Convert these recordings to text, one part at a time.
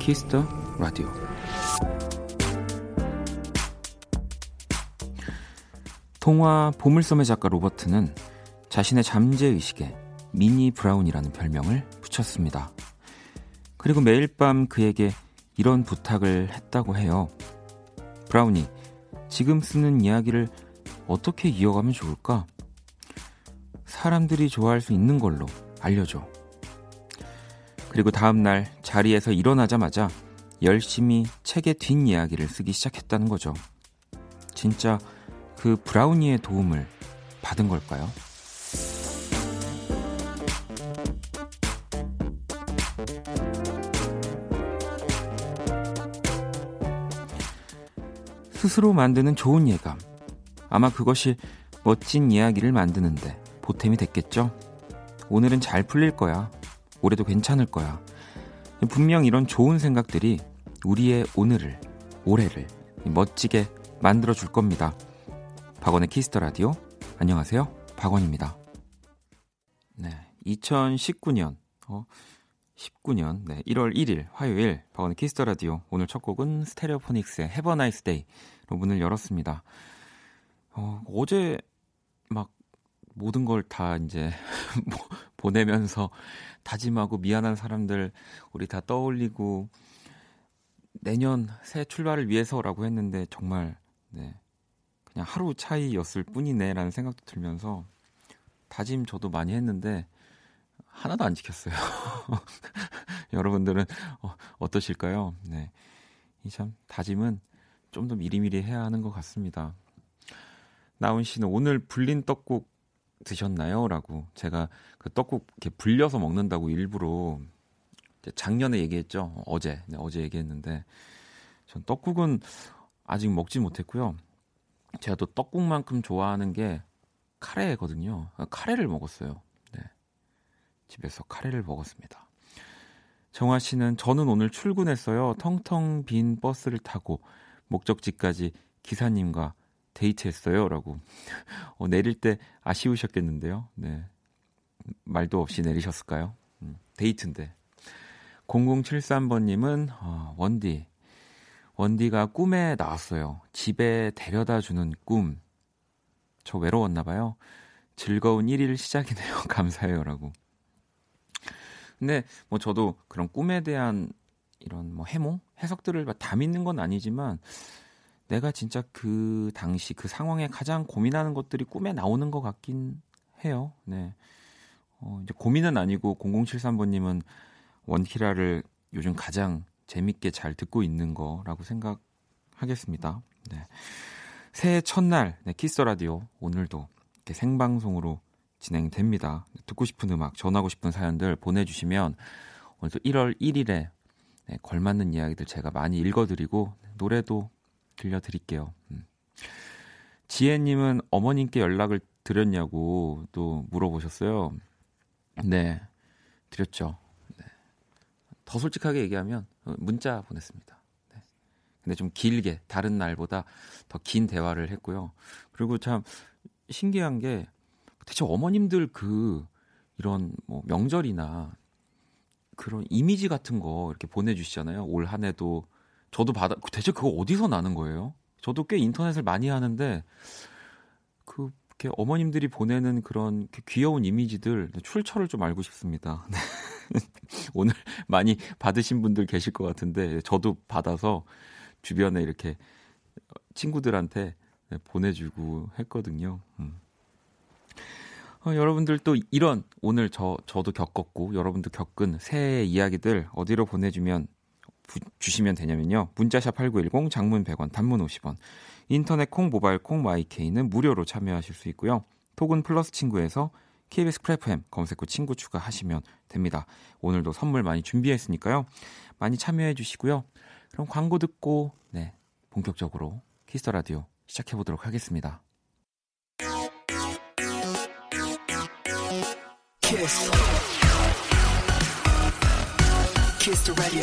Kiss the Radio 통화 보물섬의 작가 로버트는 자신의 잠재의식에 미니 브라운이라는 별명을 붙였습니다. 그리고 매일 밤 그에게 이런 부탁을 했다고 해요. 브라운이 지금 쓰는 이야기를 어떻게 이어가면 좋을까? 사람들이 좋아할 수 있는 걸로 알려줘. 그리고 다음날 자리에서 일어나자마자 열심히 책의 뒷이야기를 쓰기 시작했다는 거죠. 진짜 그 브라우니의 도움을 받은 걸까요? 스스로 만드는 좋은 예감. 아마 그것이 멋진 이야기를 만드는데 보탬이 됐겠죠? 오늘은 잘 풀릴 거야. 올해도 괜찮을 거야. 분명 이런 좋은 생각들이 우리의 오늘을, 올해를 멋지게 만들어 줄 겁니다. 박원의 Kiss the Radio. 안녕하세요. 박원입니다. 네. 2019년, 어, 19년, 네. 1월 1일 화요일 박원의 Kiss the Radio. 오늘 첫 곡은 Stereophonics의 a Nice Day로 문을 열었습니다. 어, 어제 막 모든 걸 다 이제 보내면서 다짐하고 미안한 사람들 우리 다 떠올리고 내년 새 출발을 위해서라고 했는데 정말 네. 그냥 하루 차이였을 뿐이네라는 생각도 들면서 다짐 저도 많이 했는데 하나도 안 지켰어요. 여러분들은 어, 떠실까요 네. 이 참 다짐은 좀 더 미리미리 해야 하는 것 같습니다. 나훈 씨는 오늘 불린 떡국 드셨나요? 라고 제가 그 떡국 이렇게 불려서 먹는다고 일부러 작년에 얘기했죠. 어제 네, 어제 얘기했는데 전 떡국은 아직 먹지 못했고요. 제가 또 떡국만큼 좋아하는 게 카레거든요. 카레를 먹었어요. 네. 집에서 카레를 먹었습니다. 정화 씨는 저는 오늘 출근했어요. 텅텅 빈 버스를 타고 목적지까지 기사님과 데이트했어요. 라고. 어, 내릴 때 아쉬우셨겠는데요. 네. 말도 없이 내리셨을까요? 음, 데이트인데. 0073번님은, 어, 원디. 원디가 꿈에 나왔어요. 집에 데려다 주는 꿈. 저 외로웠나봐요. 즐거운 1일 시작이네요. 감사해요. 라고. 근데 뭐 저도 그런 꿈에 대한 이런 뭐 해몽? 해석들을 다 믿는 건 아니지만 내가 진짜 그 당시 그 상황에 가장 고민하는 것들이 꿈에 나오는 것 같긴 해요. 네. 어, 이제 고민은 아니고 0073번님은 원키라를 요즘 가장 재밌게 잘 듣고 있는 거라고 생각하겠습니다. 네. 새해 첫날 네, 키스 라디오 오늘도 이렇게 생방송으로 진행됩니다. 듣고 싶은 음악, 전하고 싶은 사연들 보내주시면 오늘도 1월 1일에 네, 걸맞는 이야기들 제가 많이 읽어드리고 노래도 들려드릴게요. 음. 지혜님은 어머님께 연락을 드렸냐고 또 물어보셨어요. 네, 드렸죠. 네. 더 솔직하게 얘기하면 어, 문자 보냈습니다. 네. 근데 좀 길게 다른 날보다 더 긴 대화를 했고요. 그리고 참 신기한 게 대체 어머님들 그 이런 뭐 명절이나 그런 이미지 같은 거 이렇게 보내주시잖아요. 올 한 해도 저도 받아 대체 그거 어디서 나는 거예요? 저도 꽤 인터넷을 많이 하는데 그 이렇게 어머님들이 보내는 그런 귀여운 이미지들 출처를 좀 알고 싶습니다. 네. 오늘 많이 받으신 분들 계실 것 같은데 저도 받아서 주변에 이렇게 친구들한테 보내주고 했거든요. 음. 어, 여러분들 또 이런 오늘 저 저도 겪었고 여러분도 겪은 새해 이야기들 어디로 보내주면 주시면 되냐면요. 문자샵 8910 장문 100원 단문 50원 인터넷 콩 모바일 콩 my K는 무료로 참여하실 수 있고요. 톡은 플러스 친구에서 KBS Cool FM 검색 후 친구 추가하시면 됩니다. 오늘도 선물 많이 준비했으니까요. 많이 참여해 주시고요. 그럼 광고 듣고 네 본격적으로 Kiss the Radio 시작해 보도록 하겠습니다. Kiss Kiss the Radio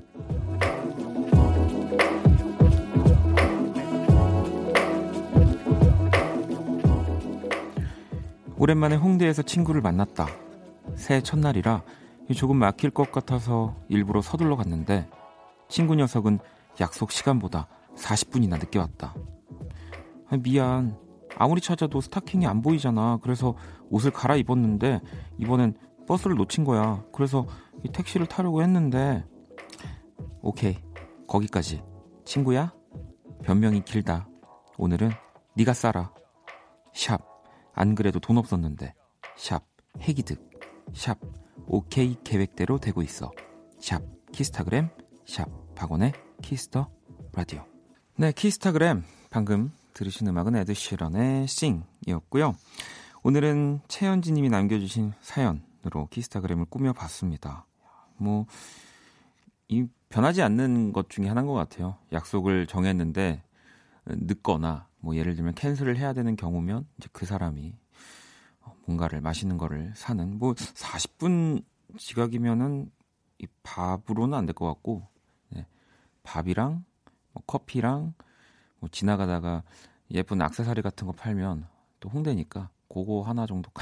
오랜만에 홍대에서 친구를 만났다. 새해 첫날이라 조금 막힐 것 같아서 일부러 서둘러 갔는데 친구 녀석은 약속 시간보다 40분이나 늦게 왔다. 아, 미안. 아무리 찾아도 스타킹이 안 보이잖아. 그래서 옷을 갈아입었는데 이번엔 버스를 놓친 거야. 그래서 이 택시를 타려고 했는데 오케이. 거기까지. 친구야? 변명이 길다. 오늘은 네가 쏴라. 샵. 안 그래도 돈 없었는데. 샵. 개이득. 샵. 오케이 계획대로 되고 있어. 샵. 키스타그램. 샵. 박원의 Kiss the Radio. 네, 키스타그램. 방금 들으신 음악은 에드 시런의 Sing이었고요. 오늘은 최현지 님이 남겨주신 사연으로 키스타그램을 꾸며봤습니다. 뭐, 이 변하지 않는 것 중에 하나인 것 같아요. 약속을 정했는데 늦거나 뭐 예를 들면 캔슬을 해야 되는 경우면 이제 그 사람이 뭔가를 맛있는 거를 사는 뭐 40분 지각이면은 이 밥으로는 안 될 것 같고 네. 밥이랑 뭐 커피랑 뭐 지나가다가 예쁜 악세사리 같은 거 팔면 또 홍대니까 그거 하나 정도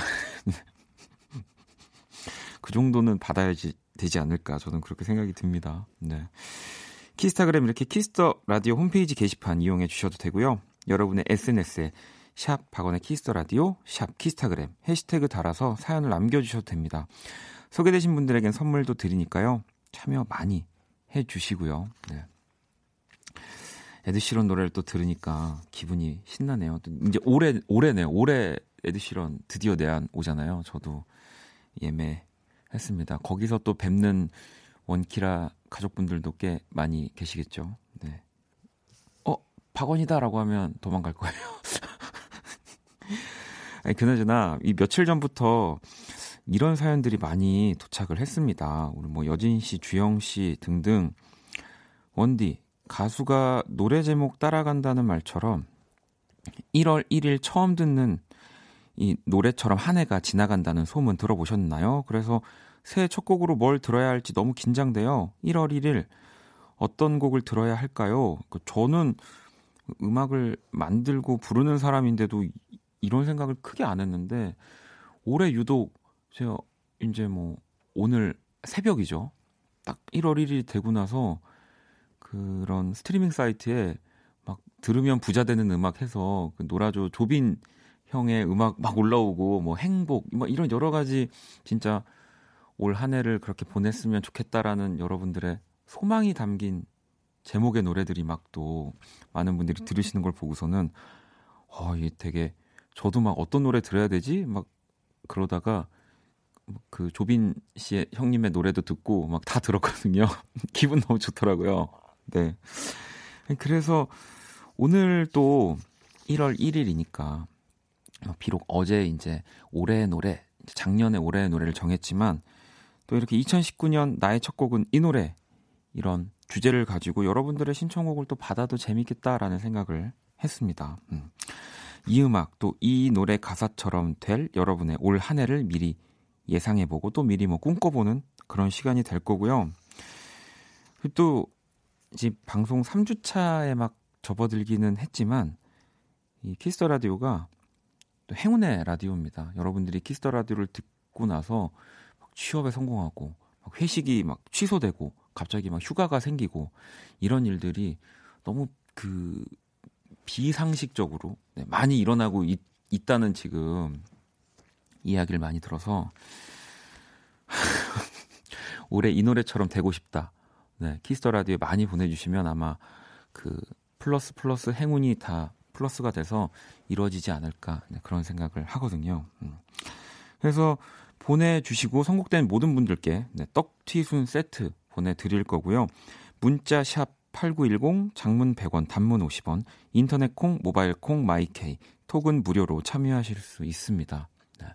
그 정도는 받아야지 되지 않을까 저는 그렇게 생각이 듭니다. 네. 키스타그램 이렇게 Kiss the Radio 홈페이지 게시판 이용해 주셔도 되고요. 여러분의 SNS에 샵 박원의 Kiss the Radio 샵 키스타그램 해시태그 달아서 사연을 남겨주셔도 됩니다. 소개되신 분들에겐 선물도 드리니까요. 참여 많이 해주시고요. 네. 에드시런 노래를 또 들으니까 기분이 신나네요. 이제 올해 올해네요. 올해 에드시런 드디어 내한 오잖아요. 저도 예매했습니다. 거기서 또 뵙는 원키라 가족분들도 꽤 많이 계시겠죠. 네. 어 박원이다라고 하면 도망갈 거예요. 아니, 그나저나 이 며칠 전부터 이런 사연들이 많이 도착을 했습니다. 우리 뭐 여진 씨, 주영 씨 등등 원디 가수가 노래 제목 따라간다는 말처럼 1월 1일 처음 듣는 이 노래처럼 한 해가 지나간다는 소문 들어보셨나요? 그래서 새해 첫 곡으로 뭘 들어야 할지 너무 긴장돼요. 1월 1일 어떤 곡을 들어야 할까요? 그 저는 음악을 만들고 부르는 사람인데도 이런 생각을 크게 안 했는데 올해 유독 제가 이제 뭐 오늘 새벽이죠. 딱 1월 1일이 되고 나서 그런 스트리밍 사이트에 막 들으면 부자 되는 음악 해서 그 노라조 조빈 형의 음악 막 올라오고 뭐 행복 뭐 이런 여러 가지 진짜 올 한 해를 그렇게 보냈으면 좋겠다라는 여러분들의 소망이 담긴 제목의 노래들이 막 또 많은 분들이 들으시는 걸 보고서는 어, 이게 되게 저도 막 어떤 노래 들어야 되지? 막 그러다가 그 조빈 씨의 형님의 노래도 듣고 막 다 들었거든요. 기분 너무 좋더라고요. 네. 그래서 오늘 또 1월 1일이니까 비록 어제 이제 올해의 노래, 작년에 올해의 노래를 정했지만 또 이렇게 2019년 나의 첫 곡은 이 노래 이런 주제를 가지고 여러분들의 신청곡을 또 받아도 재밌겠다라는 생각을 했습니다. 음. 이 음악 또 이 노래 가사처럼 될 여러분의 올 한 해를 미리 예상해보고 또 미리 뭐 꿈꿔보는 그런 시간이 될 거고요. 또 이제 방송 3주차에 막 접어들기는 했지만 이 Kiss the Radio가 또 행운의 라디오입니다. 여러분들이 Kiss the Radio를 듣고 나서 막 취업에 성공하고 막 회식이 막 취소되고 갑자기 막 휴가가 생기고 이런 일들이 너무 그 비상식적으로 네, 많이 일어나고 있, 있다는 지금 이야기를 많이 들어서 올해 이 노래처럼 되고 싶다. 네, Kiss the Radio에 많이 보내주시면 아마 그 플러스 플러스 행운이 다 플러스가 돼서 이루어지지 않을까 네, 그런 생각을 하거든요. 음. 그래서 보내주시고 선곡된 모든 분들께 네, 떡튀순 세트 보내드릴 거고요. 문자 샵 8910, 장문 100원, 단문 50원, 인터넷 콩, 모바일 콩, My K, 톡은 무료로 참여하실 수 있습니다. 네.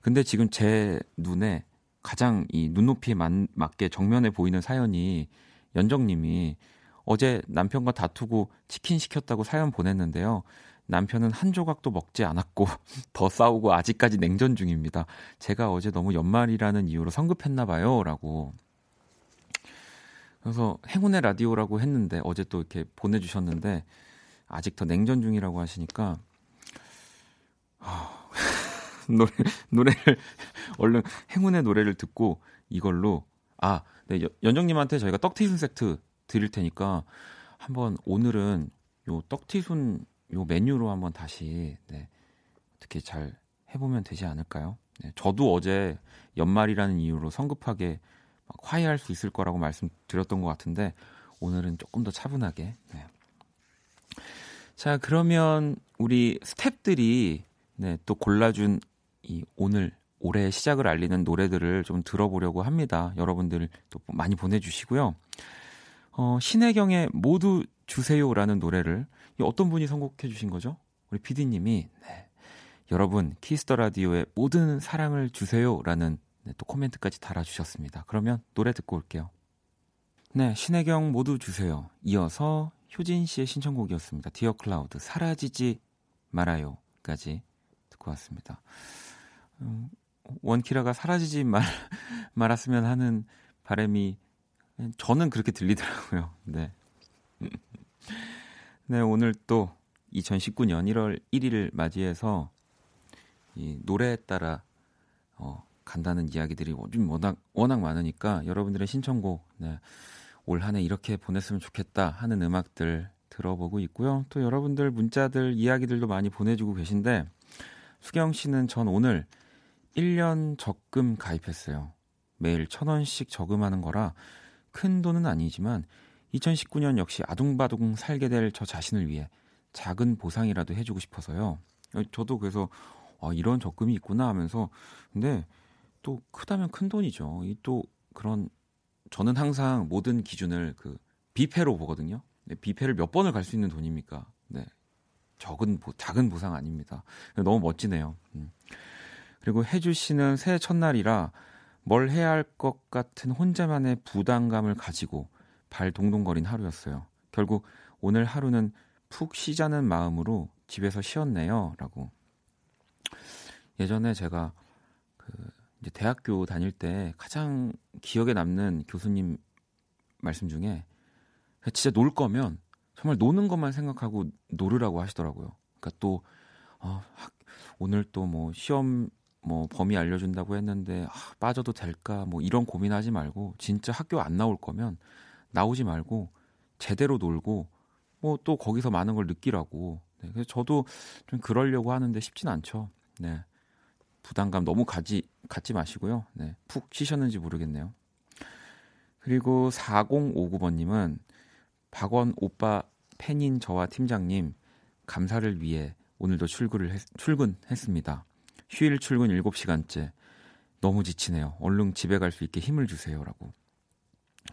근데 지금 제 눈에 가장 이 눈높이에 맞, 맞게 정면에 보이는 사연이 연정님이 어제 남편과 다투고 치킨 시켰다고 사연 보냈는데요. 남편은 한 조각도 먹지 않았고 더 싸우고 아직까지 냉전 중입니다. 제가 어제 너무 연말이라는 이유로 성급했나 봐요라고. 그래서 행운의 라디오라고 했는데 어제 또 이렇게 보내 주셨는데 아직 더 냉전 중이라고 하시니까 노래 노래를 얼른 행운의 노래를 듣고 이걸로 아 네, 연정님한테 저희가 떡튀순 세트 드릴 테니까 한번 오늘은 요 떡튀순 요 메뉴로 한번 다시 네, 어떻게 잘 해보면 되지 않을까요? 네, 저도 어제 연말이라는 이유로 성급하게 화해할 수 있을 거라고 말씀드렸던 것 같은데 오늘은 조금 더 차분하게. 네. 자 그러면 우리 스탭들이 네, 또 골라준 이 오늘 올해 시작을 알리는 노래들을 좀 들어보려고 합니다. 여러분들 또 많이 보내주시고요. 어, 신해경의 모두 주세요라는 노래를 어떤 분이 선곡해 주신 거죠? 우리 PD님이 네. 여러분 Kiss the Radio에 모든 사랑을 주세요라는 네, 또 코멘트까지 달아주셨습니다. 그러면 노래 듣고 올게요. 네, 신해경 모두 주세요. 이어서 효진 씨의 신청곡이었습니다. Dear Cloud 사라지지 말아요까지 듣고 왔습니다. 음, 원키라가 사라지지 말, 말았으면 하는 바람이 저는 그렇게 들리더라고요. 네. 네, 오늘 또 2019년 1월 1일을 맞이해서 이 노래에 따라 어, 간다는 이야기들이 좀 워낙 워낙 많으니까 여러분들의 신청곡 네, 올 한해 이렇게 보냈으면 좋겠다 하는 음악들 들어보고 있고요. 또 여러분들 문자들 이야기들도 많이 보내주고 계신데 수경 씨는 전 오늘 1년 적금 가입했어요. 매일 천 원씩 저금하는 거라 큰 돈은 아니지만 2019년 역시 아둥바둥 살게 될 저 자신을 위해 작은 보상이라도 해주고 싶어서요. 저도 그래서 아, 이런 적금이 있구나 하면서 근데 또 크다면 큰 돈이죠. 이 또 그런 저는 항상 모든 기준을 그 비패로 보거든요. 네, 비패를 몇 번을 갈 수 있는 돈입니까? 네. 적은 작은 보상 아닙니다. 너무 멋지네요. 음. 그리고 혜주 씨는 새해 첫날이라 뭘 해야 할 것 같은 혼자만의 부담감을 가지고 발 동동거린 하루였어요. 결국 오늘 하루는 푹 쉬자는 마음으로 집에서 쉬었네요. 라고. 예전에 제가 그 이제 대학교 다닐 때 가장 기억에 남는 교수님 말씀 중에 진짜 놀 거면 정말 노는 것만 생각하고 놀으라고 하시더라고요. 그러니까 또 어, 오늘 또 뭐 시험 뭐 범위 알려준다고 했는데 아, 빠져도 될까 뭐 이런 고민하지 말고 진짜 학교 안 나올 거면 나오지 말고 제대로 놀고 뭐 또 거기서 많은 걸 느끼라고. 네, 그래서 저도 좀 그러려고 하는데 쉽진 않죠. 네. 부담감 너무 가지 갖지 마시고요. 네. 푹 쉬셨는지 모르겠네요. 그리고 4059번 님은 박원 오빠 팬인 저와 팀장님 감사를 위해 오늘도 출근을 했, 출근했습니다. 휴일 출근 7시간째. 너무 지치네요. 얼른 집에 갈 수 있게 힘을 주세요라고.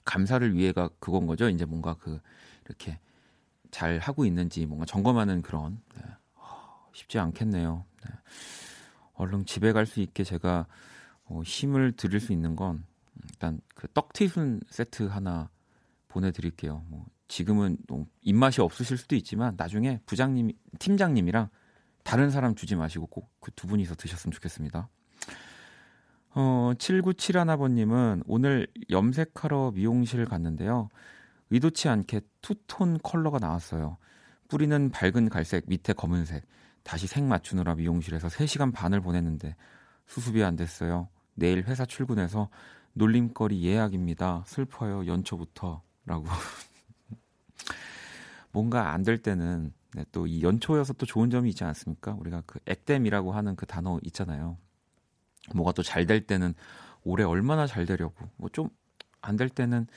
감사를 위해가 그건 거죠. 이제 뭔가 그 이렇게 잘 하고 있는지 뭔가 점검하는 그런 네. 어, 쉽지 않겠네요. 네. 얼른 집에 갈 수 있게 제가 어, 힘을 드릴 수 있는 건 일단 그 떡튀순 세트 하나 보내드릴게요. 뭐 지금은 좀 입맛이 없으실 수도 있지만 나중에 부장님, 팀장님이랑 다른 사람 주지 마시고 꼭 그 두 분이서 드셨으면 좋겠습니다. 어, 7971번님은 오늘 염색하러 미용실 갔는데요. 의도치 않게 투톤 컬러가 나왔어요. 뿌리는 밝은 갈색, 밑에 검은색. 다시 색 맞추느라 미용실에서 3시간 반을 보냈는데 수습이 안 됐어요. 내일 회사 출근해서 놀림거리 예약입니다. 슬퍼요. 연초부터. 라고. 뭔가 안 될 때는 네, 또이 연초여서 또 좋은 점이 있지 않습니까? 우리가 그 액땜이라고 하는 그 단어 있잖아요. 뭐가 또 잘 될 때는 올해 얼마나 잘 되려고 뭐 좀 안 될 때는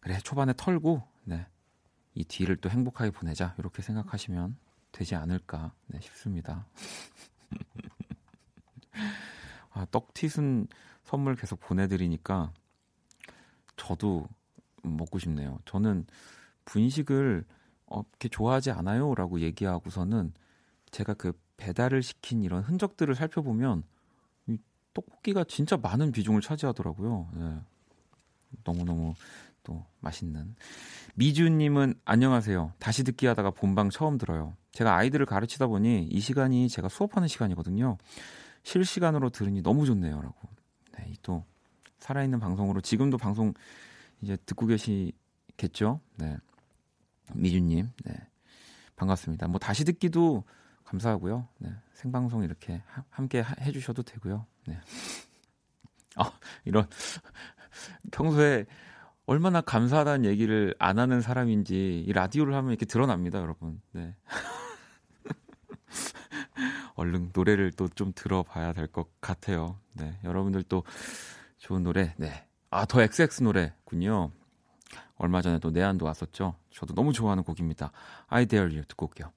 그래 초반에 털고 네. 이 뒤를 또 행복하게 보내자 이렇게 생각하시면 되지 않을까 네, 싶습니다. 아, 떡튀순 선물 계속 보내드리니까 저도 먹고 싶네요. 저는 분식을 어, 그렇게 좋아하지 않아요라고 얘기하고서는 제가 그 배달을 시킨 이런 흔적들을 살펴보면 떡볶이가 진짜 많은 비중을 차지하더라고요. 네. 너무너무 또 맛있는. 미주님은 안녕하세요. 다시 듣기 하다가 본방 처음 들어요. 제가 아이들을 가르치다 보니 이 시간이 제가 수업하는 시간이거든요. 실시간으로 들으니 너무 좋네요. 라고. 네, 또 살아있는 방송으로 지금도 방송 이제 듣고 계시겠죠? 네. 미주님, 네. 반갑습니다. 뭐 다시 듣기도 감사하고요. 네. 생방송 이렇게 하, 함께 하, 해주셔도 되고요. 네. 어, 이런 평소에 얼마나 감사하다는 얘기를 안 하는 사람인지 이 라디오를 하면 이렇게 드러납니다, 여러분. 네. 얼른 노래를 또 좀 들어봐야 될 것 같아요. 네, 여러분들 또 좋은 노래, 네. 아, 더 XX 노래군요. 얼마 전에 또 내한도 왔었죠. 저도 너무 좋아하는 곡입니다. I Dare You 듣고 올게요.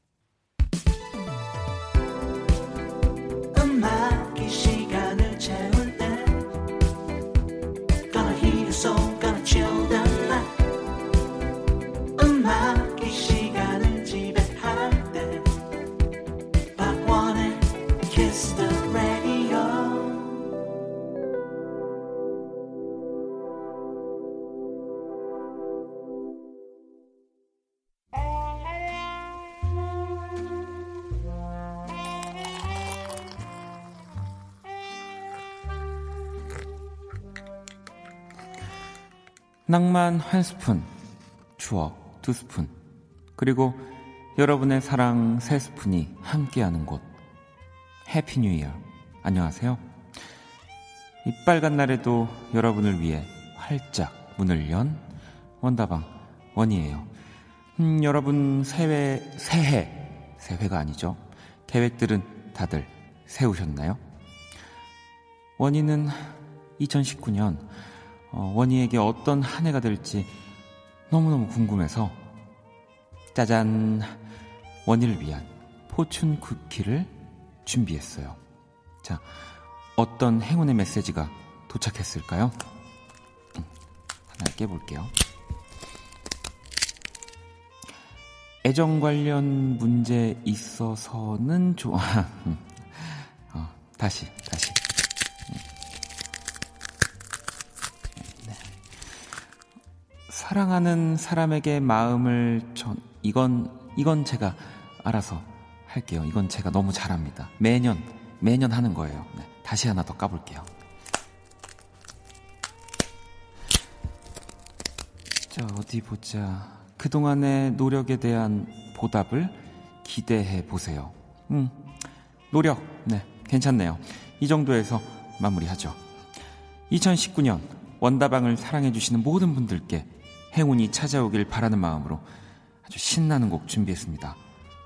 낭만 한 스푼, 추억 두 스푼, 그리고 여러분의 사랑 세 스푼이 함께하는 곳. Happy New Year. 안녕하세요. 이 빨간 날에도 여러분을 위해 활짝 문을 연 원다방 원이에요. 음, 여러분 새해 새해 새해가 아니죠. 계획들은 다들 세우셨나요? 원이는 2019년 어, 원희에게 어떤 한 해가 될지 너무너무 궁금해서 짜잔 원희를 위한 포춘 쿠키를 준비했어요. 자, 어떤 행운의 메시지가 도착했을까요? 음, 하나 깨볼게요. 애정 관련 문제 있어서는 좋아. 어, 다시. 사랑하는 사람에게 마음을 전 이건 이건 제가 알아서 할게요. 이건 제가 너무 잘합니다. 매년 매년 하는 거예요. 네, 다시 하나 더 까볼게요. 자 어디 보자. 그 동안의 노력에 대한 보답을 기대해 보세요. 음 노력 네 괜찮네요. 이 정도에서 마무리하죠. 2019년 원다방을 사랑해주시는 모든 분들께 행운이 찾아오길 바라는 마음으로 아주 신나는 곡 준비했습니다.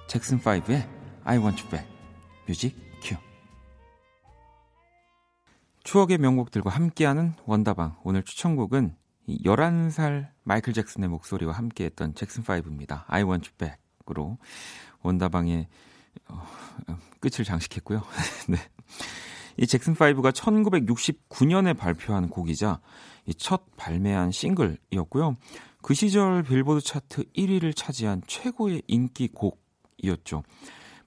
잭슨5의 I Want You Back 뮤직 큐 추억의 명곡들과 함께하는 원다방 오늘 추천곡은 11살 마이클 잭슨의 목소리와 함께했던 잭슨5입니다. I Want You Back으로 원다방의 어, 끝을 장식했고요. 네. 이 잭슨5가 1969년에 발표한 곡이자 첫 발매한 싱글이었고요. 그 시절 빌보드 차트 1위를 차지한 최고의 인기 곡이었죠.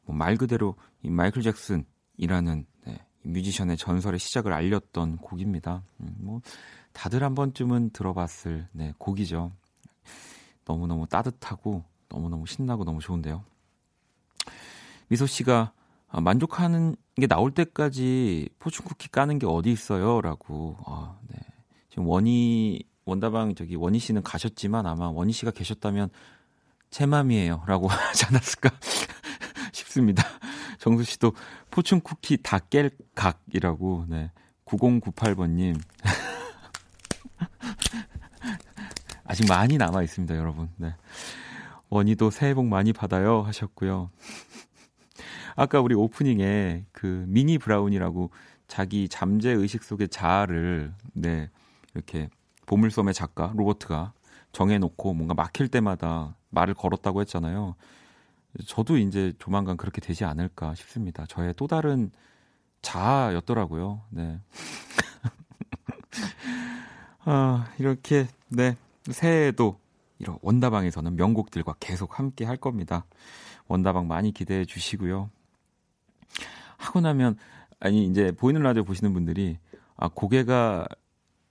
뭐 말 그대로 이 마이클 잭슨이라는 네, 뮤지션의 전설의 시작을 알렸던 곡입니다. 음, 뭐 다들 한 번쯤은 들어봤을 네, 곡이죠. 너무너무 따뜻하고 너무너무 신나고 너무 좋은데요. 미소 씨가 아, 만족하는 게 나올 때까지 포춘 쿠키 까는 게 어디 있어요?라고. 아, 네. 지금 원희 원다방 저기 원희 씨는 가셨지만 아마 원희 씨가 계셨다면 제 맘이에요라고 하지 않았을까 싶습니다. 정수 씨도 포춘 쿠키 다 깰 각이라고 네. 9098번 님 아직 많이 남아 있습니다, 여러분. 네. 원디도 새해 복 많이 받아요 하셨고요. 아까 우리 오프닝에 그 미니 브라운이라고 자기 잠재 의식 속의 자아를 네 이렇게 보물섬의 작가 로버트가 정해놓고 뭔가 막힐 때마다 말을 걸었다고 했잖아요. 저도 이제 조만간 그렇게 되지 않을까 싶습니다. 저의 또 다른 자아였더라고요. 네. 아, 이렇게, 네. 새해에도 이런 원다방에서는 명곡들과 계속 함께 할 겁니다. 원다방 많이 기대해 주시고요. 하고 나면 아니 이제 보이는 라디오 보시는 분들이 아 고개가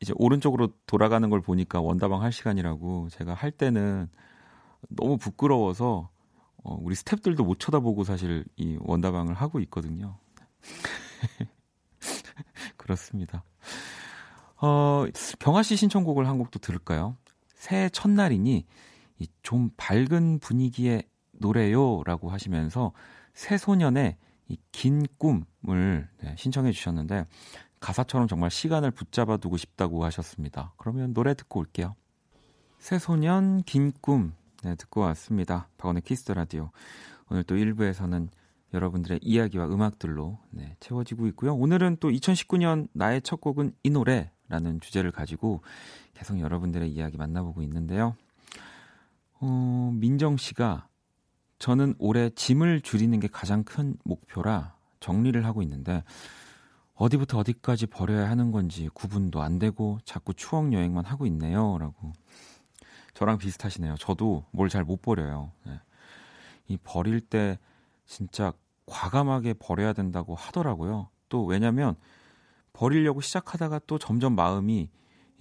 이제 오른쪽으로 돌아가는 걸 보니까 원다방 할 시간이라고 제가 할 때는 너무 부끄러워서 어, 우리 스탭들도 못 쳐다보고 사실 이 원다방을 하고 있거든요. 그렇습니다. 어, 경아 씨 신청곡을 한 곡도 들을까요? 새해 첫날이니 좀 밝은 분위기의 노래요라고 하시면서 새소년의 이 긴 꿈을 네, 신청해 주셨는데 가사처럼 정말 시간을 붙잡아 두고 싶다고 하셨습니다. 그러면 노래 듣고 올게요. 새소년 긴 꿈 네, 듣고 왔습니다. 박원의 키스 라디오. 오늘 또 1부에서는 여러분들의 이야기와 음악들로 네, 채워지고 있고요. 오늘은 또 2019년 나의 첫 곡은 이 노래라는 주제를 가지고 계속 여러분들의 이야기 만나보고 있는데요. 어, 민정 씨가 저는 올해 짐을 줄이는 게 가장 큰 목표라 정리를 하고 있는데 어디부터 어디까지 버려야 하는 건지 구분도 안 되고 자꾸 추억 여행만 하고 있네요. 라고. 저랑 비슷하시네요. 저도 뭘 잘 못 버려요. 네. 이 버릴 때 진짜 과감하게 버려야 된다고 하더라고요. 또 왜냐면 버리려고 시작하다가 또 점점 마음이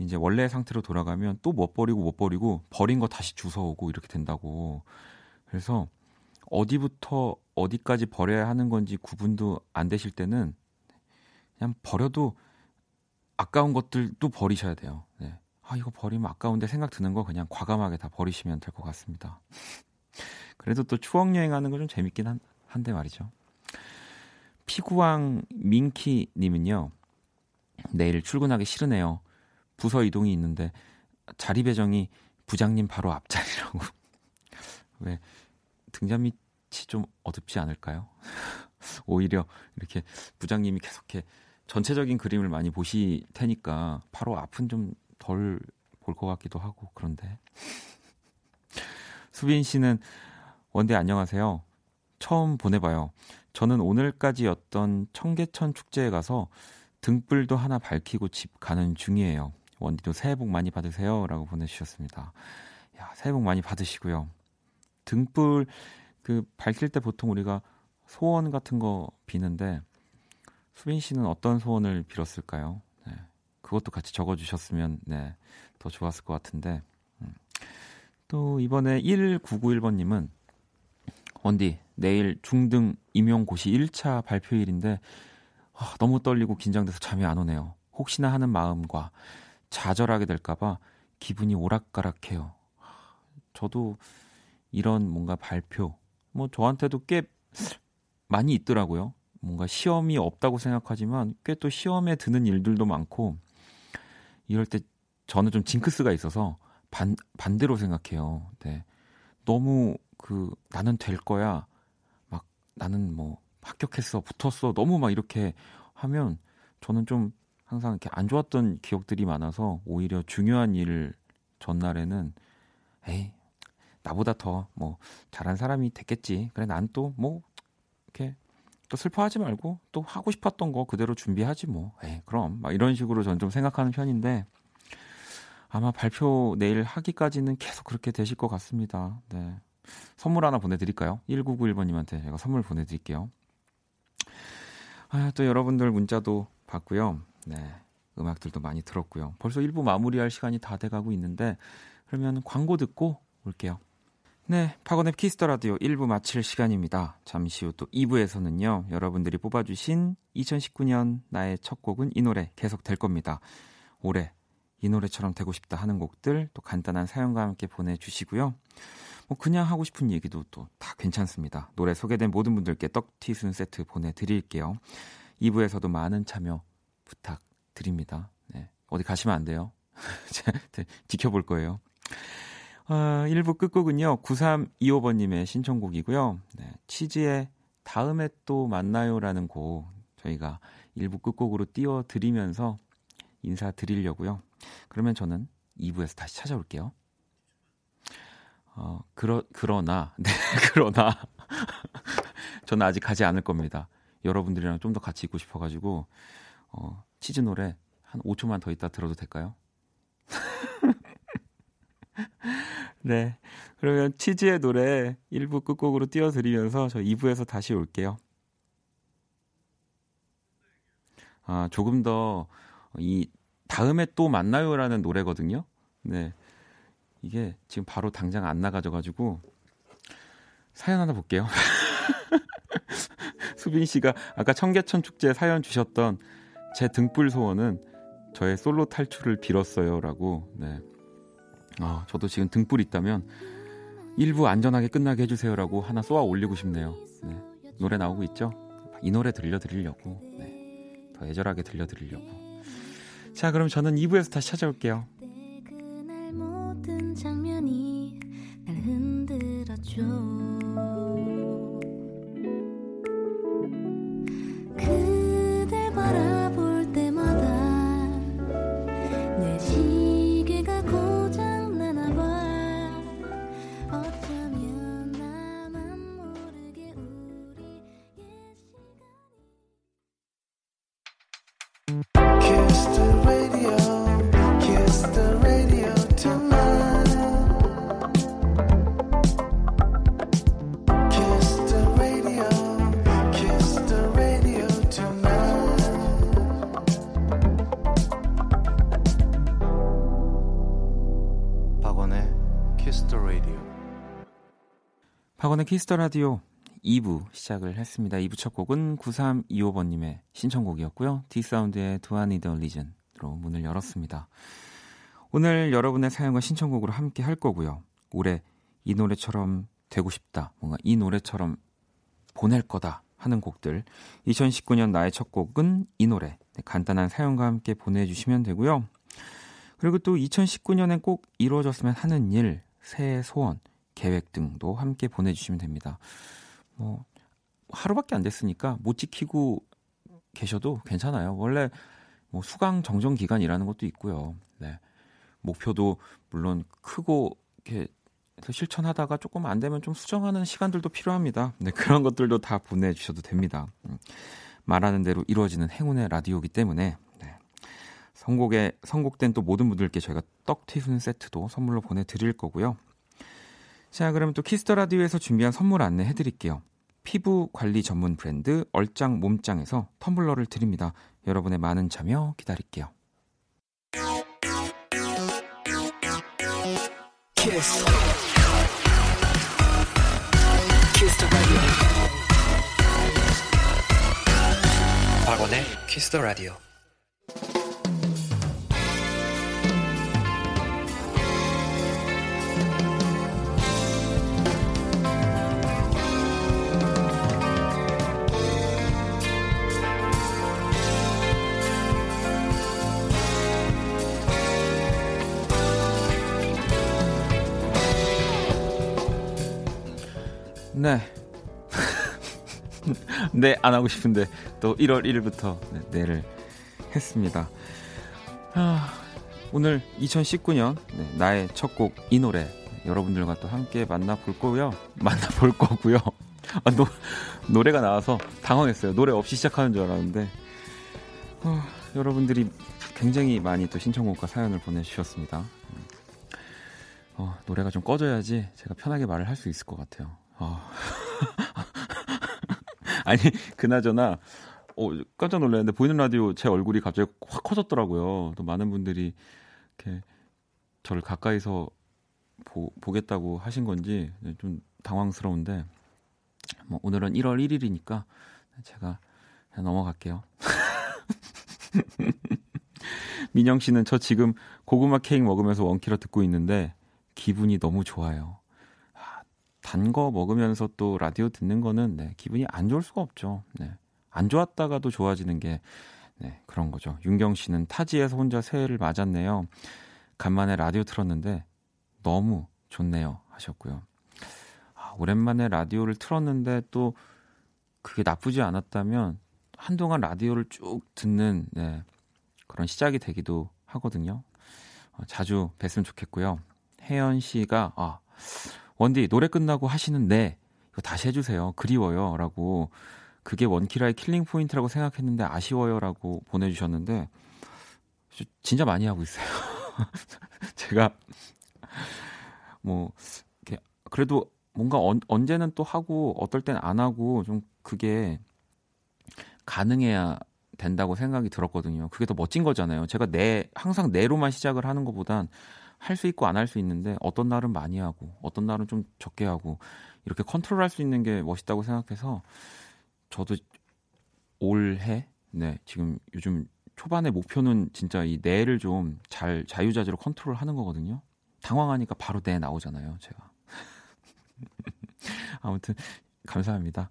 이제 원래 상태로 돌아가면 또 못 버리고 못 버리고 버린 거 다시 주워오고 이렇게 된다고. 그래서 어디부터 어디까지 버려야 하는 건지 구분도 안 되실 때는 그냥 버려도 아까운 것들도 버리셔야 돼요. 네. 아, 이거 버리면 아까운데 생각 드는 거 그냥 과감하게 다 버리시면 될 것 같습니다. 그래도 또 추억 여행하는 거 좀 재밌긴 한, 한데 말이죠. 피구왕 민키 님은요. 내일 출근하기 싫으네요. 부서 이동이 있는데 자리 배정이 부장님 바로 앞자리라고. 왜 등잔 밑이 좀 어둡지 않을까요? 오히려 이렇게 부장님이 계속 해 전체적인 그림을 많이 보시 테니까 바로 앞은 좀 덜 볼 것 같기도 하고 그런데 수빈 씨는 원대 안녕하세요. 처음 보내봐요. 저는 오늘까지였던 청계천 축제에 가서 등불도 하나 밝히고 집 가는 중이에요. 원디도 새해 복 많이 받으세요. 라고 보내주셨습니다. 야, 새해 복 많이 받으시고요. 등불 그 밝힐 때 보통 우리가 소원 같은 거 비는데 수빈 씨는 어떤 소원을 빌었을까요? 네. 그것도 같이 적어주셨으면 네, 더 좋았을 것 같은데 음. 또 이번에 1991번님은 원디 내일 중등 임용고시 1차 발표일인데 아, 너무 떨리고 긴장돼서 잠이 안 오네요. 혹시나 하는 마음과 좌절하게 될까봐 기분이 오락가락해요. 저도 이런 뭔가 발표, 뭐 저한테도 꽤 많이 있더라고요. 뭔가 시험이 없다고 생각하지만 꽤 또 시험에 드는 일들도 많고 이럴 때 저는 좀 징크스가 있어서 반, 반대로 생각해요. 네. 너무 그 나는 될 거야. 막 나는 뭐 합격했어, 붙었어. 너무 막 이렇게 하면 저는 좀 항상 이렇게 안 좋았던 기억들이 많아서 오히려 중요한 일 전날에는 에이 나보다 더 뭐 잘한 사람이 됐겠지. 그래 난 또 뭐 이렇게 또 슬퍼하지 말고 또 하고 싶었던 거 그대로 준비하지 뭐. 에이 그럼 막 이런 식으로 전 좀 생각하는 편인데 아마 발표 내일 하기까지는 계속 그렇게 되실 것 같습니다. 네. 선물 하나 보내드릴까요? 1991번님한테 제가 선물 보내드릴게요. 아, 또 여러분들 문자도 봤고요. 네. 음악들도 많이 들었고요. 벌써 1부 마무리할 시간이 다 돼가고 있는데 그러면 광고 듣고 올게요. 네, 박원의 Kiss the Radio 1부 마칠 시간입니다. 잠시 후 또 2부에서는요. 여러분들이 뽑아주신 2019년 나의 첫 곡은 이 노래 계속 될 겁니다. 올해 이 노래처럼 되고 싶다 하는 곡들 또 간단한 사연과 함께 보내주시고요. 뭐 그냥 하고 싶은 얘기도 또 다 괜찮습니다. 노래 소개된 모든 분들께 떡튀순 세트 보내드릴게요. 2부에서도 많은 참여 부탁드립니다. 네, 어디 가시면 안 돼요. 네, 지켜볼 거예요. 어, 1부 끝곡은요. 9325번님의 신청곡이고요. 네, 치즈의 다음에 또 만나요라는 곡 저희가 1부 끝곡으로 띄워드리면서 인사드리려고요. 그러면 저는 2부에서 다시 찾아올게요. 어, 그러, 그러나, 네, 그러나, 저는 아직 가지 않을 겁니다. 여러분들이랑 좀 더 같이 있고 싶어가지고, 어, 치즈 노래 한 5초만 더 있다 들어도 될까요? 네. 그러면 치즈의 노래 1부 끝곡으로 띄워드리면서 저 2부에서 다시 올게요. 아, 조금 더 이 다음에 또 만나요라는 노래거든요. 네. 이게 지금 바로 당장 안 나가져가지고 사연 하나 볼게요. 수빈 씨가 아까 청계천 축제 사연 주셨던 제 등불 소원은 저의 솔로 탈출을 빌었어요라고. 네. 아, 저도 지금 등불 있다면 일부 안전하게 끝나게 해주세요라고 하나 쏘아 올리고 싶네요. 네. 노래 나오고 있죠? 이 노래 들려드리려고. 네. 더 애절하게 들려드리려고. 자, 그럼 저는 2부에서 다시 찾아올게요. 박원의 Kiss the Radio 2부 시작을 했습니다. 2부 첫 곡은 9325번님의 신청곡이었고요. 디사운드의 두아니 더 리즌으로 문을 열었습니다. 오늘 여러분의 사연과 신청곡으로 함께 할 거고요. 올해 이 노래처럼 되고 싶다. 뭔가 이 노래처럼 보낼 거다 하는 곡들. 2019년 나의 첫 곡은 이 노래. 네, 간단한 사연과 함께 보내주시면 되고요. 그리고 또 2019년엔 꼭 이루어졌으면 하는 일, 새해 소원, 계획 등도 함께 보내주시면 됩니다. 뭐 하루밖에 안 됐으니까 못 지키고 계셔도 괜찮아요. 원래 뭐 수강 정정 기간이라는 것도 있고요. 네. 목표도 물론 크고 이렇게 실천하다가 조금 안 되면 좀 수정하는 시간들도 필요합니다. 네, 그런 것들도 다 보내주셔도 됩니다. 음, 말하는 대로 이루어지는 행운의 라디오기 때문에 네. 선곡에 선곡된 또 모든 분들께 저희가 떡 튀순 세트도 선물로 보내드릴 거고요. 자, 그럼 또 Kiss the Radio에서 준비한 선물 안내 해 드릴게요. 피부 관리 전문 브랜드 얼짱 몸짱에서 텀블러를 드립니다. 여러분의 많은 참여 기다릴게요. Kiss. Radio. 박원의 Kiss the Radio. 네. 네, 안 하고 싶은데 또 1월 1일부터 네, 를 했습니다. 아, 오늘 2019년 네, 나의 첫 곡 이 노래 여러분들과 또 함께 만나볼 거고요. 만나볼 거고요. 아, 노, 노래가 나와서 당황했어요. 노래 없이 시작하는 줄 알았는데 어, 여러분들이 굉장히 많이 또 신청곡과 사연을 보내주셨습니다. 어, 노래가 좀 꺼져야지 제가 편하게 말을 할 수 있을 것 같아요. 어. 아니, 그나저나, 어, 깜짝 놀랐는데, 보이는 라디오 제 얼굴이 갑자기 확 커졌더라고요. 또 많은 분들이 이렇게 저를 가까이서 보, 보겠다고 하신 건지 좀 당황스러운데, 뭐, 오늘은 1월 1일이니까 제가 넘어갈게요. 민영 씨는 저 지금 고구마 케이크 먹으면서 원키로 듣고 있는데 기분이 너무 좋아요. 단 거 먹으면서 또 라디오 듣는 거는 네, 기분이 안 좋을 수가 없죠. 네. 안 좋았다가도 좋아지는 게 네, 그런 거죠. 윤경 씨는 타지에서 혼자 새해를 맞았네요. 간만에 라디오 틀었는데 너무 좋네요 하셨고요. 아, 오랜만에 라디오를 틀었는데 또 그게 나쁘지 않았다면 한동안 라디오를 쭉 듣는 네, 그런 시작이 되기도 하거든요. 어, 자주 뵀으면 좋겠고요. 혜연 씨가 아 원디 노래 끝나고 하시는 네 이거 다시 해주세요. 그리워요라고 그게 원키라의 killing point라고 생각했는데 아쉬워요라고 보내주셨는데 진짜 많이 하고 있어요. 제가 뭐 그래도 뭔가 언, 언제는 또 하고 어떨 땐 안 하고 좀 그게 가능해야 된다고 생각이 들었거든요. 그게 더 멋진 거잖아요. 제가 내 항상 내로만 시작을 하는 것보단 할 수 있고 안 할 수 있는데 어떤 날은 많이 하고 어떤 날은 좀 적게 하고 이렇게 컨트롤할 수 있는 게 멋있다고 생각해서 저도 올해 네 지금 요즘 초반에 목표는 진짜 이 뇌를 좀 잘 자유자재로 컨트롤하는 거거든요. 당황하니까 바로 내 나오잖아요, 제가. 아무튼 감사합니다.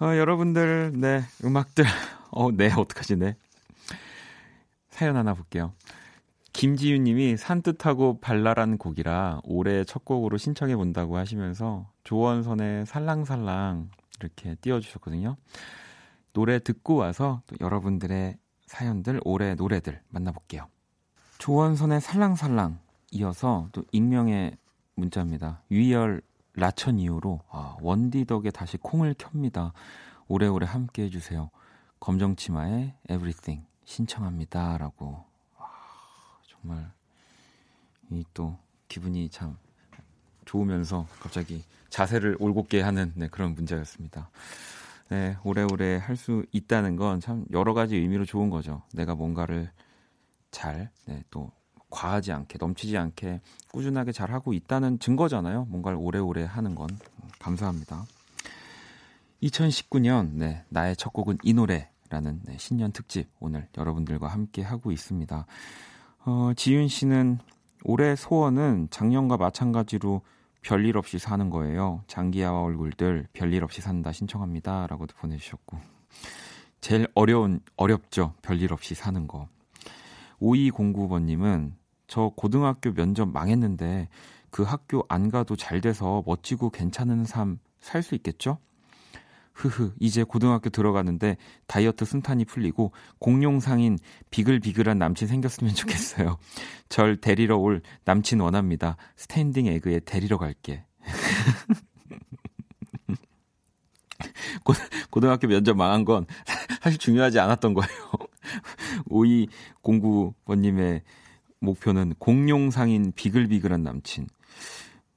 어, 여러분들 네 음악들 어네 어떡하지 네 사연 하나 볼게요. 김지윤님이 산뜻하고 발랄한 곡이라 올해 첫 곡으로 신청해 본다고 하시면서 조원선의 살랑살랑 이렇게 띄워주셨거든요. 노래 듣고 와서 또 여러분들의 사연들 올해 노래들 만나볼게요. 조원선의 살랑살랑 이어서 또 익명의 문자입니다. 유이열 라천 이후로 아, 원디 덕에 다시 콩을 켭니다. 오래오래 함께 해주세요. 검정치마의 Everything 신청합니다라고 아, 정말 이 또 기분이 참 좋으면서 갑자기 자세를 올곧게 하는 네, 그런 문제였습니다. 네, 오래오래 할 수 있다는 건 참 여러 가지 의미로 좋은 거죠. 내가 뭔가를 잘, 네, 또 과하지 않게 넘치지 않게 꾸준하게 잘 하고 있다는 증거잖아요. 뭔가를 오래오래 하는 건 감사합니다. 2019년 네, 나의 첫 곡은 이 노래라는 네, 신년 특집 오늘 여러분들과 함께 하고 있습니다. 어, 지윤 씨는 올해 소원은 작년과 마찬가지로 별일 없이 사는 거예요. 장기야와 얼굴들 별일 없이 산다 신청합니다 라고도 보내주셨고 제일 어려운 어렵죠 별일 없이 사는 거. 5209번님은 저 고등학교 면접 망했는데 그 학교 안 가도 잘 돼서 멋지고 괜찮은 삶 살 수 있겠죠? 흐흐, 이제 고등학교 들어가는데 다이어트 순탄히 풀리고 공룡상인 비글비글한 남친 생겼으면 좋겠어요. 절 데리러 올 남친 원합니다. Standing Egg의 데리러 갈게. 고, 고등학교 면접 망한 건 사실 중요하지 않았던 거예요. 5209번님의 목표는 공룡상인 비글비글한 남친.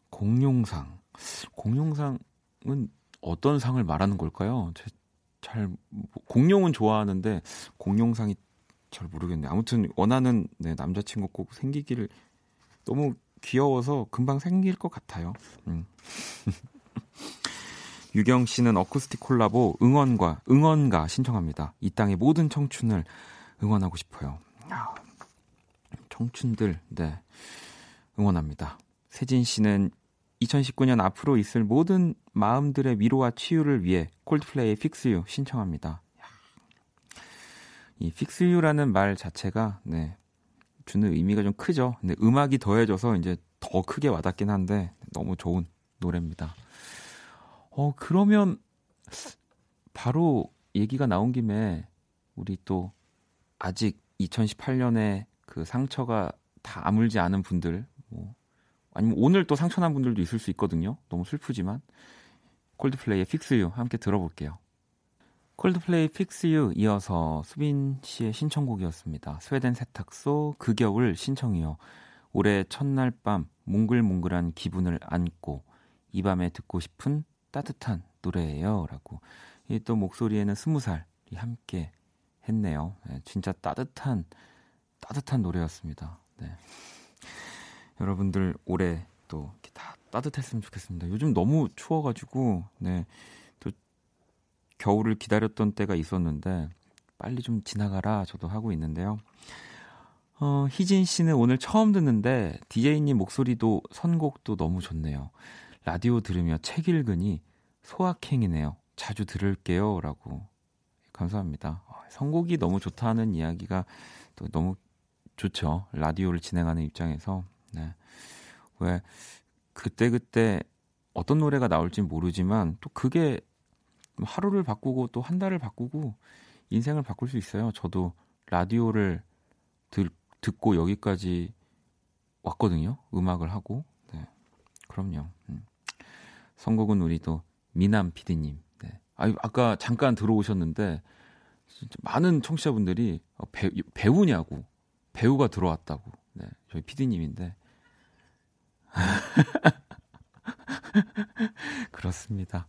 공룡상. 공룡상은 어떤 상을 말하는 걸까요? 잘 공룡은 좋아하는데 공룡상이 잘 모르겠네. 아무튼 원하는 네, 남자친구 꼭 생기기를 너무 귀여워서 금방 생길 것 같아요. 음. 유경 씨는 어쿠스틱 콜라보 응원과 응원가 신청합니다. 이 땅의 모든 청춘을 응원하고 싶어요. 청춘들, 네. 응원합니다. 세진 씨는 2019년 앞으로 있을 모든 마음들의 위로와 치유를 위해 콜드플레이의 Fix You 신청합니다. 이 Fix You라는 말 자체가 네, 주는 의미가 좀 크죠. 근데 음악이 더해져서 이제 더 크게 와닿긴 한데 너무 좋은 노래입니다. 어 그러면 바로 얘기가 나온 김에 우리 또 아직 2018년에 그 상처가 다 아물지 않은 분들, 뭐 아니면 오늘 또 상처난 분들도 있을 수 있거든요. 너무 슬프지만 콜드플레이의 Fix You 함께 들어볼게요. 콜드플레이 Fix You 이어서 수빈 씨의 신청곡이었습니다. 스웨덴 세탁소 그 겨울 신청이요. 올해 첫날 밤 몽글몽글한 기분을 안고 이 밤에 듣고 싶은 따뜻한 노래예요라고 이 또 목소리에는 스무 살이 함께 했네요. 네, 진짜 따뜻한 따뜻한 노래였습니다. 네. 여러분들 올해 또 이렇게 다 따뜻했으면 좋겠습니다. 요즘 너무 추워가지고 네. 또 겨울을 기다렸던 때가 있었는데 빨리 좀 지나가라 저도 하고 있는데요. 어, 희진 씨는 오늘 처음 듣는데 DJ님 목소리도 선곡도 너무 좋네요. 라디오 들으며 책 읽으니 소확행이네요. 자주 들을게요라고 감사합니다. 어, 선곡이 너무 좋다는 이야기가 또 너무 좋죠. 라디오를 진행하는 입장에서. 네. 왜 그때 그때 어떤 노래가 나올지 모르지만 또 그게 하루를 바꾸고 또 한 달을 바꾸고 인생을 바꿀 수 있어요. 저도 라디오를 들, 듣고 여기까지 왔거든요. 음악을 하고. 네. 그럼요. 음. 선곡은 우리 도 미남 PD님. 네. 아, 아까 잠깐 들어오셨는데 많은 청취자분들이 어, 배, 배우냐고 배우가 들어왔다고. 네, 저희 PD님인데. 그렇습니다.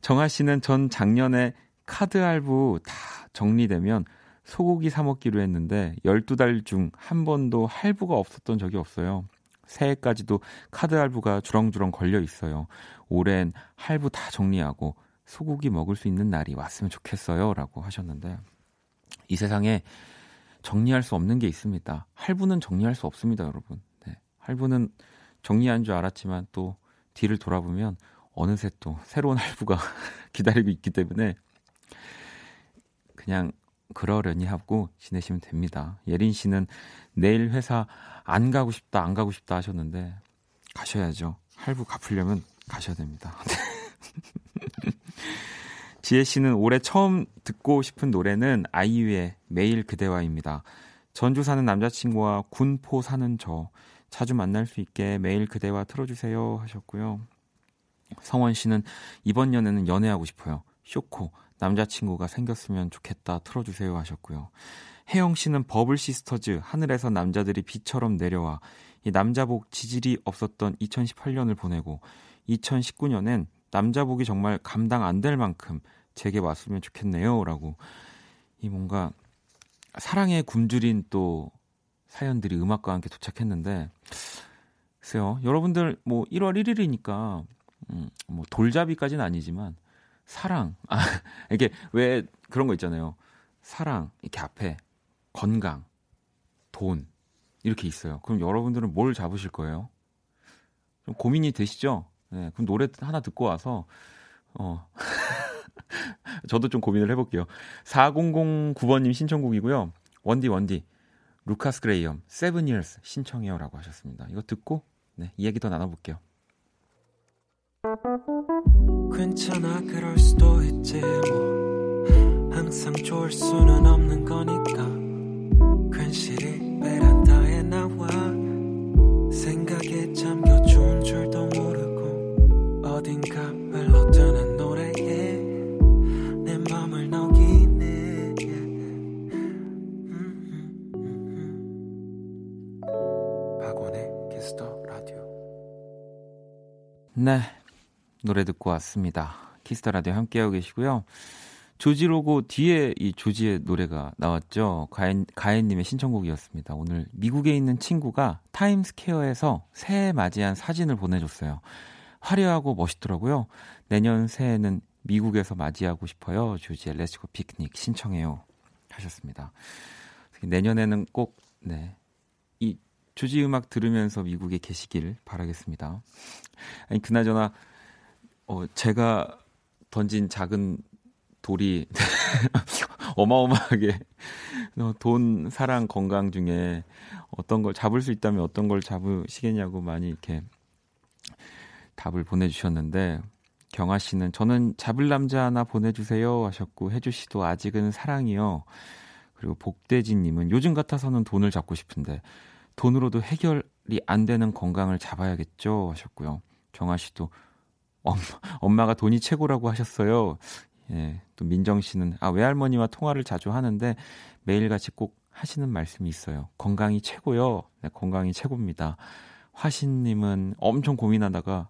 정아 씨는 전 작년에 카드 할부 다 정리되면 소고기 사 먹기로 했는데 12달 중 한 번도 할부가 없었던 적이 없어요. 새해까지도 카드 할부가 주렁주렁 걸려 있어요. 올해는 할부 다 정리하고 소고기 먹을 수 있는 날이 왔으면 좋겠어요. 라고 하셨는데 이 세상에 정리할 수 없는 게 있습니다. 할부는 정리할 수 없습니다, 여러분. 네. 할부는 정리한 줄 알았지만 또 뒤를 돌아보면 어느새 또 새로운 할부가 기다리고 있기 때문에 그냥 그러려니 하고 지내시면 됩니다. 예린 씨는 내일 회사 안 가고 싶다, 안 가고 싶다 하셨는데 가셔야죠. 할부 갚으려면 가셔야 됩니다. 지혜 씨는 올해 처음 듣고 싶은 노래는 아이유의 매일 그대와입니다. 전주 사는 남자친구와 군포 사는 저 자주 만날 수 있게 매일 그대와 틀어주세요 하셨고요. 성원 씨는 이번 년에는 연애하고 싶어요. 쇼코 남자친구가 생겼으면 좋겠다 틀어주세요 하셨고요. 혜영 씨는 Bubble Sisters 하늘에서 남자들이 비처럼 내려와 이 남자복 지지리 없었던 2018년을 보내고 2019년엔 남자복이 정말 감당 안 될 만큼 제게 왔으면 좋겠네요라고 이 뭔가 사랑의 굶주린 또 사연들이 음악과 함께 도착했는데 글쎄요 여러분들 뭐 1월 1일이니까 음, 뭐 돌잡이까지는 아니지만 사랑. 아, 이게 왜 그런 거 있잖아요. 사랑, 이렇게 앞에 건강, 돈, 이렇게 있어요. 그럼 여러분들은 뭘 잡으실 거예요? 좀 고민이 되시죠? 네, 그럼 노래 하나 듣고 와서, 어, 저도 좀 고민을 해볼게요. 4009번님 신청곡이고요. 원디, 원디, Lukas Graham, Seven Years 신청해요 라고 하셨습니다. 이거 듣고, 네, 이야기 더 나눠볼게요. 괜찮아 그럴 수도 있지 뭐 항상 좋을 수는 없는 거니까 괜시리 베란다에 나와 생각에 잠겨 네 노래 듣고 왔습니다. Kiss the Radio 함께하고 계시고요. 조지 로고 뒤에 이 조지의 노래가 나왔죠. 가인, 가인님의 신청곡이었습니다. 오늘 미국에 있는 친구가 타임스퀘어에서 새해 맞이한 사진을 보내줬어요. 화려하고 멋있더라고요. 내년 새해는 미국에서 맞이하고 싶어요. 조지의 Let's Go Picnic 신청해요. 하셨습니다. 내년에는 꼭, 네. 이 조지 음악 들으면서 미국에 계시길 바라겠습니다. 아니, 그나저나, 어, 제가 던진 작은 돌이 어마어마하게 어, 돈, 사랑, 건강 중에 어떤 걸 잡을 수 있다면 어떤 걸 잡으시겠냐고 많이 이렇게 답을 보내주셨는데 경아 씨는 저는 잡을 남자 하나 보내주세요 하셨고 혜주 씨도 아직은 사랑이요. 그리고 복대진 님은 요즘 같아서는 돈을 잡고 싶은데 돈으로도 해결이 안 되는 건강을 잡아야겠죠 하셨고요. 경아 씨도 엄마, 엄마가 돈이 최고라고 하셨어요. 예, 또 민정 씨는 아 외할머니와 통화를 자주 하는데 매일같이 꼭 하시는 말씀이 있어요. 건강이 최고요. 네, 건강이 최고입니다. 화신님은 엄청 고민하다가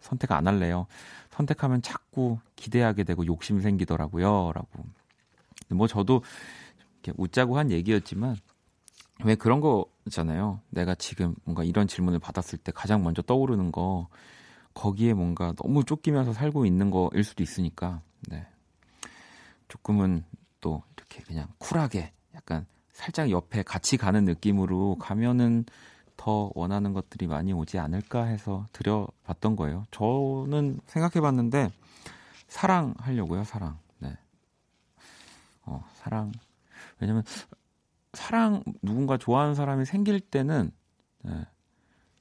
선택 안 할래요. 선택하면 자꾸 기대하게 되고 욕심 생기더라고요. 라고. 뭐 저도 이렇게 웃자고 한 얘기였지만 왜 그런 거 있잖아요. 내가 지금 뭔가 이런 질문을 받았을 때 가장 먼저 떠오르는 거 거기에 뭔가 너무 쫓기면서 살고 있는 거일 수도 있으니까 네. 조금은 또 이렇게 그냥 쿨하게 약간 살짝 옆에 같이 가는 느낌으로 가면은 더 원하는 것들이 많이 오지 않을까 해서 드려봤던 거예요. 저는 생각해봤는데 사랑하려고요, 사랑. 네. 어, 사랑. 왜냐면 사랑 누군가 좋아하는 사람이 생길 때는 네,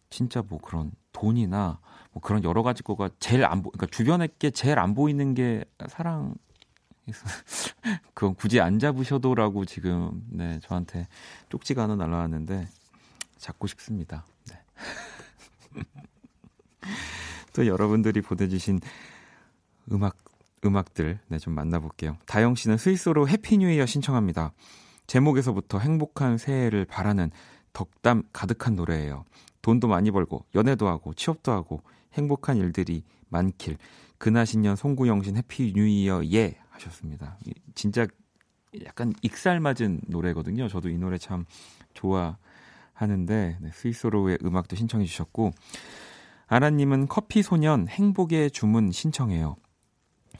진짜 뭐 그런 돈이나 뭐 그런 여러 가지 거가 제일 안 보, 그러니까 주변에 게 제일 안 보이는 게 사랑. 그건 굳이 안 잡으셔도라고 지금 네 저한테 쪽지가 하나 날라왔는데 잡고 싶습니다. 네. 또 여러분들이 보내주신 음악 음악들 네, 좀 만나볼게요. 다영 씨는 Sweet Sorrow Happy New Year 신청합니다. 제목에서부터 행복한 새해를 바라는 덕담 가득한 노래예요. 돈도 많이 벌고 연애도 하고 취업도 하고 행복한 일들이 많길. 근하신년 송구영신 Happy New Year 예 하셨습니다. 진짜 약간 익살맞은 노래거든요. 저도 이 노래 참 좋아하는데 네, 스위스로의 음악도 신청해 주셨고 아라님은 커피 소년 행복의 주문 신청해요.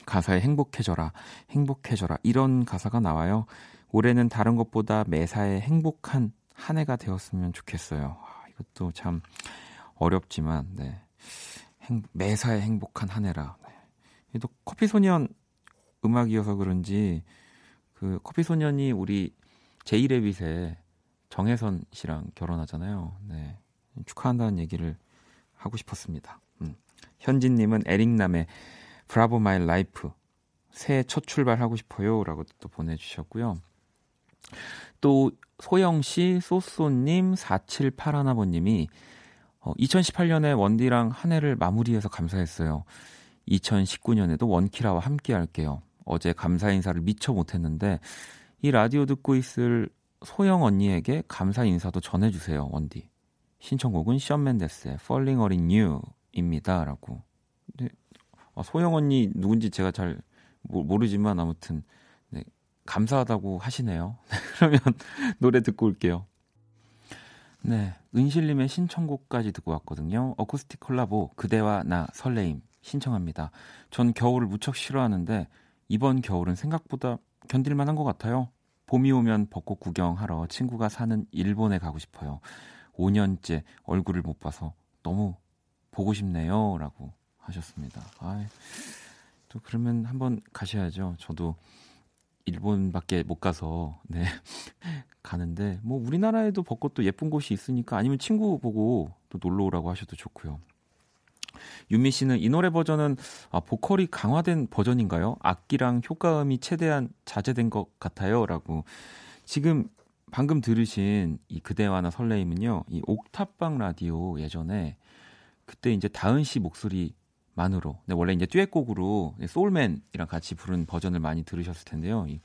가사에 행복해져라, 행복해져라 이런 가사가 나와요. 올해는 다른 것보다 매사에 행복한 한 해가 되었으면 좋겠어요. 아, 이것도 참 어렵지만 네. 행, 매사에 행복한 한 해라. 네. 또 커피 소년 음악이어서 그런지 그 커피 소년이 우리 제이레빗의 정혜선 씨랑 결혼하잖아요. 네. 축하한다는 얘기를 하고 싶었습니다. 음. 현진님은 에릭남의 Bravo My Life 새해 첫 출발하고 싶어요라고 또 보내주셨고요. 또 소영 씨, 소소님, 4781아버님이 어, 2018년에 원디랑 한 해를 마무리해서 감사했어요. 2019년에도 원키라와 함께 할게요. 어제 감사 인사를 미처 못했는데 이 라디오 듣고 있을 소영 언니에게 감사 인사도 전해주세요, 원디. 신청곡은 션 맨데스의 Falling All in You입니다. 라고. 네, 아, 소영 언니 누군지 제가 잘 모르지만 아무튼 네, 감사하다고 하시네요. 그러면 노래 듣고 올게요. 네, 은실님의 신청곡까지 듣고 왔거든요. 어쿠스틱 콜라보 그대와 나 설레임 신청합니다. 전 겨울을 무척 싫어하는데 이번 겨울은 생각보다 견딜만 한 것 같아요. 봄이 오면 벚꽃 구경하러 친구가 사는 일본에 가고 싶어요. 5년째 얼굴을 못 봐서 너무 보고 싶네요. 라고 하셨습니다. 아, 또 그러면 한번 가셔야죠. 저도 일본밖에 못 가서 네 가는데 뭐 우리나라에도 벚꽃도 예쁜 곳이 있으니까 아니면 친구 보고 또 놀러 오라고 하셔도 좋고요. 윤미 씨는 이 노래 버전은 아, 보컬이 강화된 버전인가요? 악기랑 효과음이 최대한 자제된 것 같아요라고 지금 방금 들으신 이 그대와나 설레임은요. 이 옥탑방 라디오 예전에 그때 이제 다은 씨 목소리 만으로. 네, 원래 이제 듀엣곡으로 소울맨이랑 같이 부른 버전을 많이 들으셨을 텐데요. 이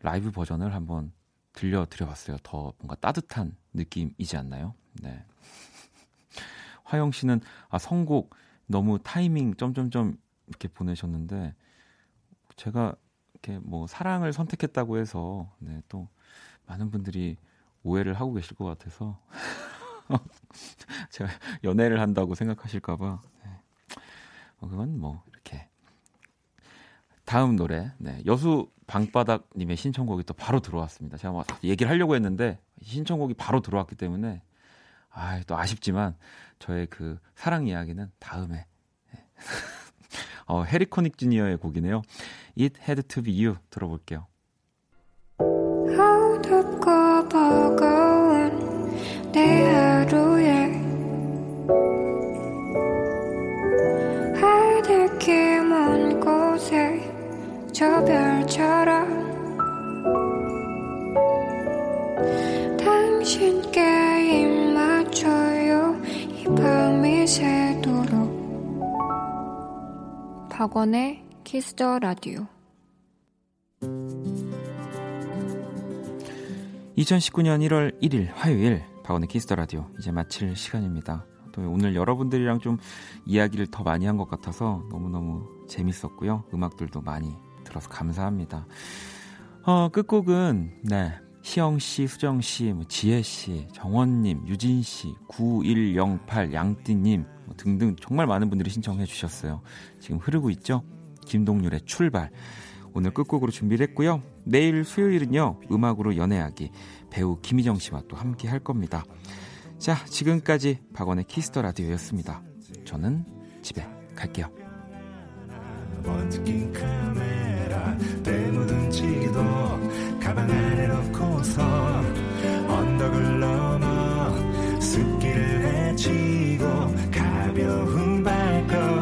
라이브 버전을 한번 들려드려봤어요. 더 뭔가 따뜻한 느낌이지 않나요? 네. 화영 씨는 아 선곡 너무 타이밍 점점점 이렇게 보내셨는데 제가 이렇게 뭐 사랑을 선택했다고 해서 네, 또 많은 분들이 오해를 하고 계실 것 같아서 제가 연애를 한다고 생각하실까봐 어, 그건 뭐 이렇게 다음 노래 네, 여수 방바닥님의 신청곡이 또 바로 들어왔습니다. 제가 뭐 얘기를 하려고 했는데 신청곡이 바로 들어왔기 때문에 아, 또 아쉽지만 저의 그 사랑 이야기는 다음에 네. 어, 해리코닉 주니어의 곡이네요. It Had to Be You 들어볼게요. 어둡고 버거운 내 저 별처럼 당신께 입 맞춰요 이 밤이 새도록 박원의 Kiss the Radio 2019년 1월 1일 화요일 박원의 Kiss the Radio 이제 마칠 시간입니다. 또 오늘 여러분들이랑 좀 이야기를 더 많이 한 것 같아서 너무너무 재밌었고요. 음악들도 많이 들어서 감사합니다. 어, 끝곡은, 네. 시영 씨, 수정 씨, 뭐 지혜 씨, 정원님, 유진 씨, 9108 양띠님 뭐 등등 정말 많은 분들이 신청해 주셨어요. 지금 흐르고 있죠? 김동률의 출발. 오늘 끝곡으로 준비를 했고요. 내일 수요일은요, 음악으로 연애하기. 배우 김희정 씨와 또 함께 할 겁니다. 자, 지금까지 박원의 Kiss the Radio였습니다. 저는 집에 갈게요. 번쩍인 카메라 때묻은 지도 가방 안에 넣고서 언덕을 넘어 숲길을 헤치고 가벼운 발걸음